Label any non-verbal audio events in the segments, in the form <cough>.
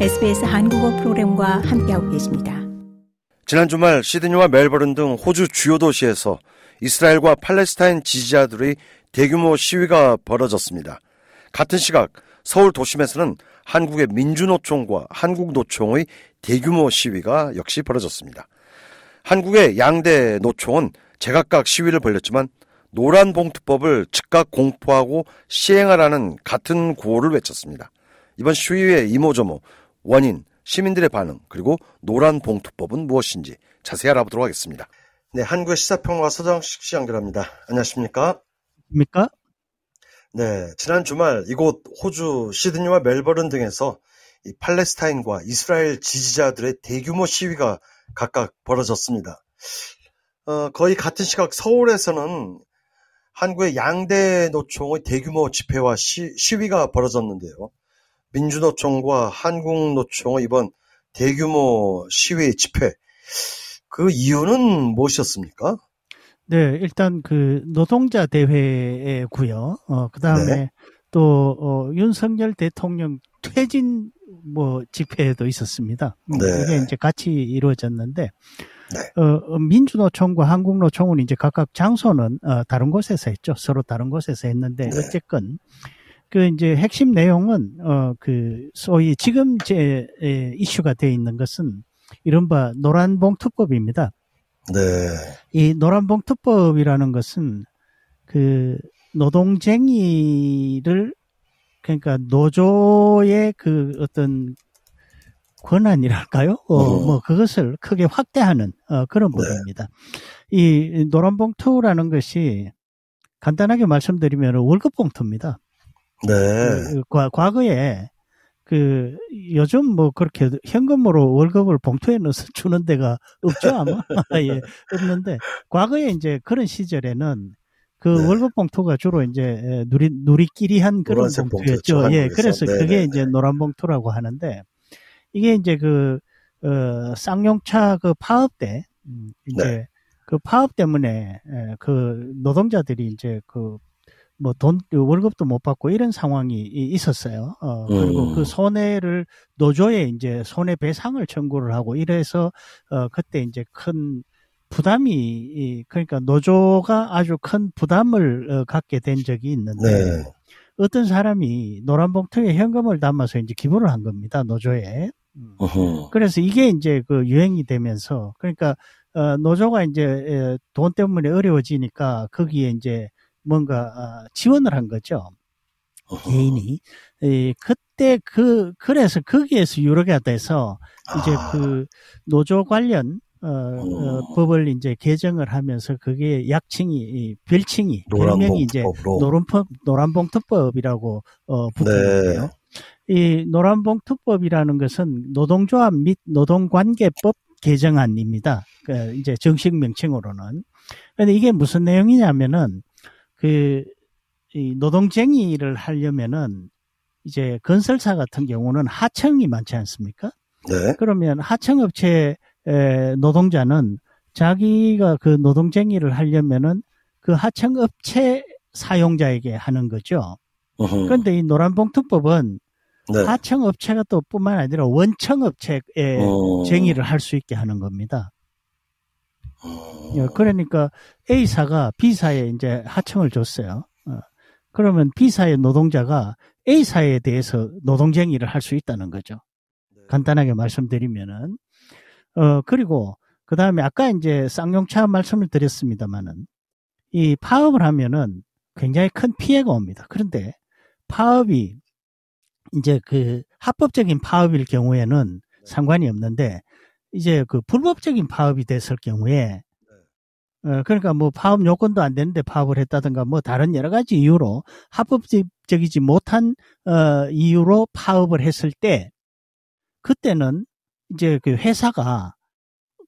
SBS 한국어 프로그램과 함께하고 계십니다. 지난 주말 시드니와 멜버른 등 호주 주요 도시에서 이스라엘과 팔레스타인 지지자들의 대규모 시위가 벌어졌습니다. 같은 시각 서울 도심에서는 한국의 민주노총과 한국노총의 대규모 시위가 역시 벌어졌습니다. 한국의 양대 노총은 제각각 시위를 벌였지만 노란 봉투법을 즉각 공포하고 시행하라는 같은 구호를 외쳤습니다. 이번 시위의 이모저모, 원인, 시민들의 반응, 그리고 노란 봉투법은 무엇인지 자세히 알아보도록 하겠습니다. 네, 한국의 시사평론가 서정식 씨 연결합니다. 안녕하십니까? 입니까? 네, 지난 주말 이곳 호주 시드니와 멜버른 등에서 팔레스타인과 이스라엘 지지자들의 대규모 시위가 각각 벌어졌습니다. 어, 거의 같은 시각 서울에서는 한국의 양대 노총의 대규모 집회와 시, 시위가 벌어졌는데요. 민주노총과 한국노총의 이번 대규모 시위 집회 그 이유는 무엇이었습니까? 네, 일단 그 노동자 대회고요. 어, 그 다음에 네. 또 어, 윤석열 대통령 퇴진 뭐 집회도 있었습니다. 음, 네. 이게 이제 같이 이루어졌는데 네. 어, 어, 민주노총과 한국노총은 이제 각각 장소는 어, 다른 곳에서 했죠. 서로 다른 곳에서 했는데 네. 어쨌건 그 이제 핵심 내용은 어 그 소위 지금 제 에, 이슈가 되어 있는 것은 이른바 노란봉투법입니다. 네. 이 노란봉투법이라는 것은 그 노동쟁이를 그러니까 노조의 그 어떤 권한이랄까요? 어, 어. 뭐 그것을 크게 확대하는 어, 그런 네. 부분입니다. 이 노란봉투라는 것이 간단하게 말씀드리면 월급봉투입니다. 네. 그, 과, 과거에 그 요즘 뭐 그렇게 현금으로 월급을 봉투에 넣어서 <laughs> 주는 데가 없죠 아마 <laughs> 예 없는데 과거에 이제 그런 시절에는 그 네. 월급 봉투가 주로 이제 누리 누리끼리 한 그런 봉투였죠 예 그래서 네, 그게 네, 이제 네. 노란 봉투라고 하는데 이게 이제 그 어, 쌍용차 그 파업 때 음, 이제 네. 그 파업 때문에 예, 그 노동자들이 이제 그 뭐 돈 월급도 못 받고 이런 상황이 있었어요. 어, 그리고 음. 그 손해를 노조에 이제 손해배상을 청구를 하고 이래서 어 그때 이제 큰 부담이 그러니까 노조가 아주 큰 부담을 어, 갖게 된 적이 있는데 네. 어떤 사람이 노란 봉투에 현금을 담아서 이제 기부를 한 겁니다 노조에. 음. 그래서 이게 이제 그 유행이 되면서 그러니까 어, 노조가 이제 돈 때문에 어려워지니까 거기에 이제 뭔가 아, 지원을 한 거죠. 어허. 개인이. 에, 그때 그, 그래서 거기에서 유럽가 돼서 이제 아. 그 노조 관련 어, 어, 법을 이제 개정을 하면서 그게 약칭이 별칭이 별명이 이제 노란봉 노란봉투법이라고 어, 붙는데요. 네. 이 노란봉투법이라는 것은 노동조합 및 노동관계법 개정안입니다. 그 이제 정식 명칭으로는. 근데 이게 무슨 내용이냐면은 그, 이 노동쟁이를 하려면은 이제 건설사 같은 경우는 하청이 많지 않습니까? 네. 그러면 하청업체 노동자는 자기가 그 노동쟁이를 하려면은 그 하청업체 사용자에게 하는 거죠. 그런데 이 노란봉투법은 네. 하청업체가 또 뿐만 아니라 원청업체에 어... 쟁의를 할 수 있게 하는 겁니다. 어, 그러니까 A사가 B사에 이제 하청을 줬어요. 어. 그러면 B사의 노동자가 A사에 대해서 노동쟁의를 할 수 있다는 거죠. 네. 간단하게 말씀드리면은. 어, 그리고 그 다음에 아까 이제 쌍용차 말씀을 드렸습니다만은 이 파업을 하면은 굉장히 큰 피해가 옵니다. 그런데 파업이 이제 그 합법적인 파업일 경우에는 네. 상관이 없는데 이제 그 불법적인 파업이 됐을 경우에 네. 어, 그러니까 뭐 파업 요건도 안 되는데 파업을 했다든가 뭐 다른 여러 가지 이유로 합법적이지 못한 어, 이유로 파업을 했을 때 그때는 이제 그 회사가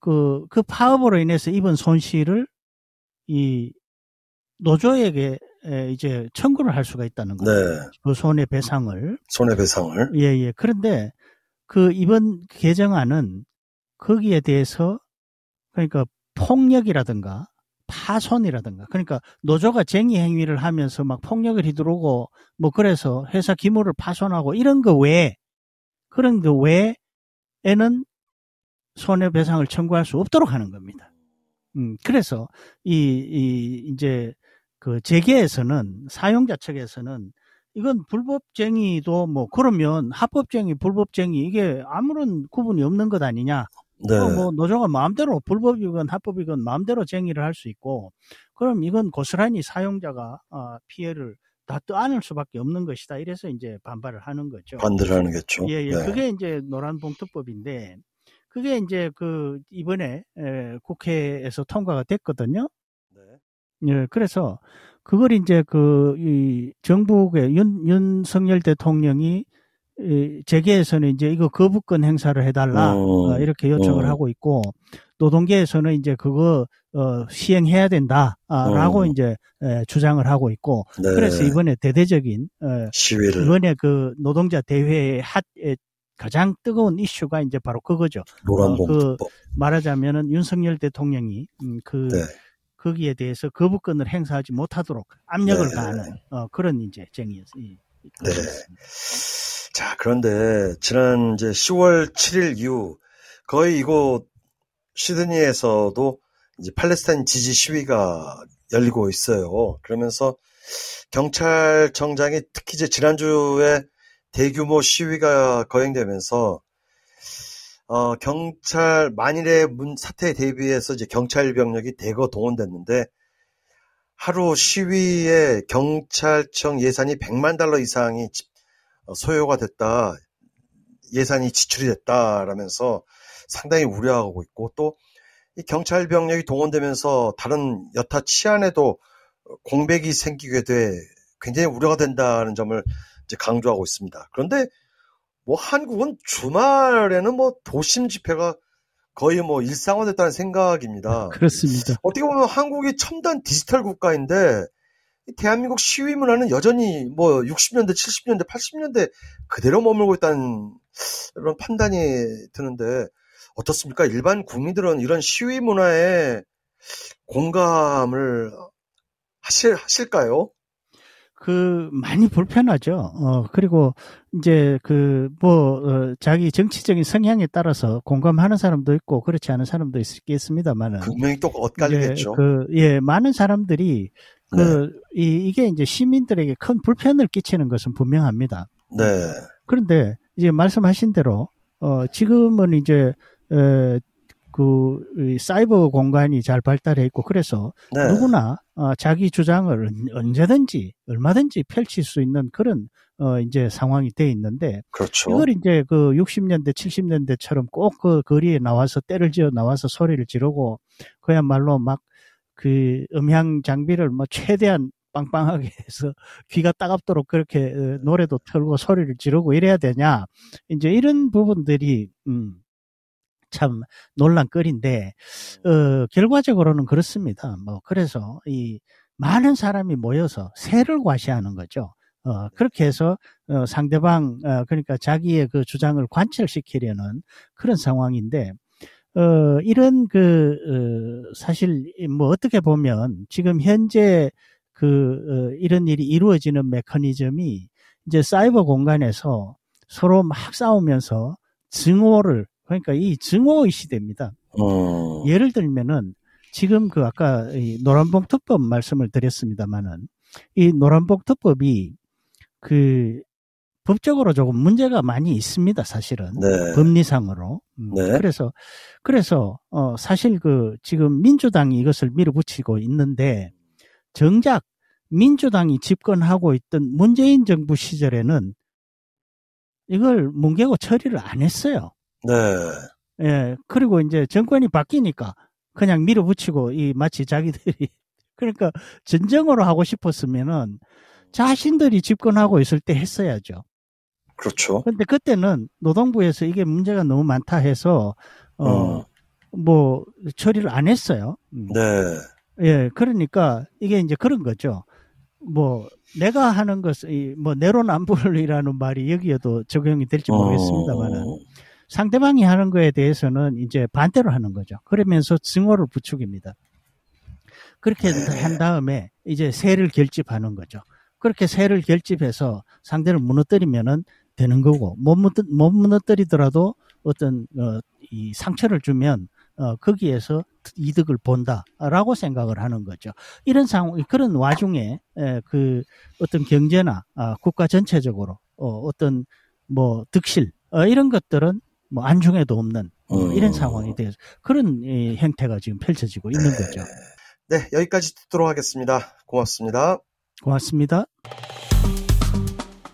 그, 그 파업으로 인해서 입은 손실을 이 노조에게 이제 청구를 할 수가 있다는 거예요. 네. 그 손해배상을. 손해배상을. 예, 예. 그런데 그 이번 개정안은 거기에 대해서 그러니까 폭력이라든가 파손이라든가 그러니까 노조가 쟁의 행위를 하면서 막 폭력을 휘두르고 뭐 그래서 회사 기물을 파손하고 이런 거 외에 그런 그 외에는 손해배상을 청구할 수 없도록 하는 겁니다. 음, 그래서 이, 이 이제 그 재계에서는 사용자 측에서는 이건 불법쟁이도 뭐 그러면 합법쟁이, 불법쟁이 이게 아무런 구분이 없는 것 아니냐. 네. 어, 뭐 노조가 마음대로 불법이건 합법이건 마음대로 쟁의를 할 수 있고 그럼 이건 고스란히 사용자가 어, 피해를 다 떠안을 수밖에 없는 것이다. 이래서 이제 반발을 하는 거죠. 반대를 하는겠죠. 예, 예. 네. 그게 이제 노란봉투법인데 그게 이제 그 이번에 에, 국회에서 통과가 됐거든요. 네. 예, 그래서 그걸 이제 그, 이 정부의 윤, 윤석열 대통령이 이 재계에서는 이제 이거 거부권 행사를 해달라, 어, 어, 이렇게 요청을 어. 하고 있고, 노동계에서는 이제 그거, 어, 시행해야 된다, 아, 라고 어. 이제, 에, 주장을 하고 있고, 네. 그래서 이번에 대대적인, 어, 시위를 이번에 그 노동자 대회의 핫, 에, 가장 뜨거운 이슈가 이제 바로 그거죠. 노란봉투법. 말하자면은 윤석열 대통령이, 음, 그, 네. 거기에 대해서 거부권을 행사하지 못하도록 압력을 네. 가하는 어, 그런 이제 이- 네. 자, 그런데 지난 이제 10월 7일 이후 거의 이곳 시드니에서도 이제 팔레스타인 지지 시위가 열리고 있어요. 그러면서 경찰청장이 특히 이제 지난주에 대규모 시위가 거행되면서 어, 경찰 만일의 문 사태에 대비해서 이제 경찰 병력이 대거 동원됐는데 하루 시위에 경찰청 예산이 100만 달러 이상이 지- 어, 소요가 됐다. 예산이 지출이 됐다라면서 상당히 우려하고 있고 또 이 경찰 병력이 동원되면서 다른 여타 치안에도 공백이 생기게 돼 굉장히 우려가 된다는 점을 이제 강조하고 있습니다. 그런데 뭐 한국은 주말에는 뭐 도심 집회가 거의 뭐 일상화됐다는 생각입니다. 그렇습니다. 어떻게 보면 한국이 첨단 디지털 국가인데 이 대한민국 시위 문화는 여전히 뭐 60년대, 70년대, 80년대 그대로 머물고 있다는 이런 판단이 드는데 어떻습니까? 일반 국민들은 이런 시위 문화에 공감을 하실, 하실까요? 그 많이 불편하죠. 어 그리고 이제 그뭐 자기 정치적인 성향에 따라서 공감하는 사람도 있고 그렇지 않은 사람도 있겠습니다만은 분명히 또 엇갈리겠죠. 그, 예, 많은 사람들이 그, 이, 이게 이제 시민들에게 큰 불편을 끼치는 것은 분명합니다. 네. 그런데 이제 말씀하신 대로 어 지금은 이제 에, 그이 사이버 공간이 잘 발달해 있고 그래서 네. 누구나 어, 자기 주장을 언제든지 얼마든지 펼칠 수 있는 그런 어 이제 상황이 돼 있는데 그렇죠. 이걸 이제 그 60년대 70년대처럼 꼭 그 거리에 나와서 때를 지어 나와서 소리를 지르고 그야말로 막 그 음향 장비를 뭐 최대한 빵빵하게 <laughs> 해서 귀가 따갑도록 그렇게 어, 노래도 틀고 소리를 지르고 이래야 되냐 이제 이런 부분들이 음, 참 논란거리인데 어, 결과적으로는 그렇습니다. 뭐 그래서 이 많은 사람이 모여서 세를 과시하는 거죠. 어, 그렇게 해서 어, 상대방 어, 그러니까 자기의 그 주장을 관철시키려는 그런 상황인데 어, 이런 그 어, 사실 뭐 어떻게 보면 지금 현재 그 어, 이런 일이 이루어지는 메커니즘이 이제 사이버 공간에서 서로 막 싸우면서 증오를 그러니까 이 증오의 시대입니다. 어, 예를 들면은 지금 그 아까 이 노란봉투법 말씀을 드렸습니다만은 이 노란봉투법이 그 법적으로 조금 문제가 많이 있습니다, 사실은. 네. 법리상으로. 음, 네. 그래서, 그래서, 어, 사실 그, 지금 민주당이 이것을 밀어붙이고 있는데, 정작 민주당이 집권하고 있던 문재인 정부 시절에는 이걸 뭉개고 처리를 안 했어요. 네. 예, 그리고 이제 정권이 바뀌니까 그냥 밀어붙이고 이 마치 자기들이 <laughs> 그러니까 진정으로 하고 싶었으면은 자신들이 집권하고 있을 때 했어야죠. 그렇죠. 근데 그때는 노동부에서 이게 문제가 너무 많다 해서 어. 어뭐 처리를 안 했어요. 음. 네. 예, 그러니까 이게 이제 그런 거죠. 뭐 내가 하는 것이 뭐 내로남불이라는 말이 여기에도 적용이 될지 모르겠습니다만은 어, 상대방이 하는 거에 대해서는 이제 반대로 하는 거죠. 그러면서 증오를 부추깁니다. 그렇게 네. 한 다음에 이제 세를 결집하는 거죠. 그렇게 세를 결집해서 상대를 무너뜨리면은 되는 거고 못, 무너, 못 무너뜨리더라도 어떤 어, 이 상처를 주면 어, 거기에서 이득을 본다라고 생각을 하는 거죠. 이런 상황, 그런 와중에 에, 그 어떤 경제나 아, 국가 전체적으로 어, 어떤 뭐 득실 어, 이런 것들은 뭐 안중에도 없는 어, 음. 이런 상황이 돼서 그런 이, 행태가 지금 펼쳐지고 있는 거죠. 네, 여기까지 듣도록 하겠습니다. 고맙습니다. 고맙습니다.